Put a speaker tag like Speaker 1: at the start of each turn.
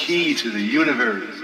Speaker 1: key to the universe.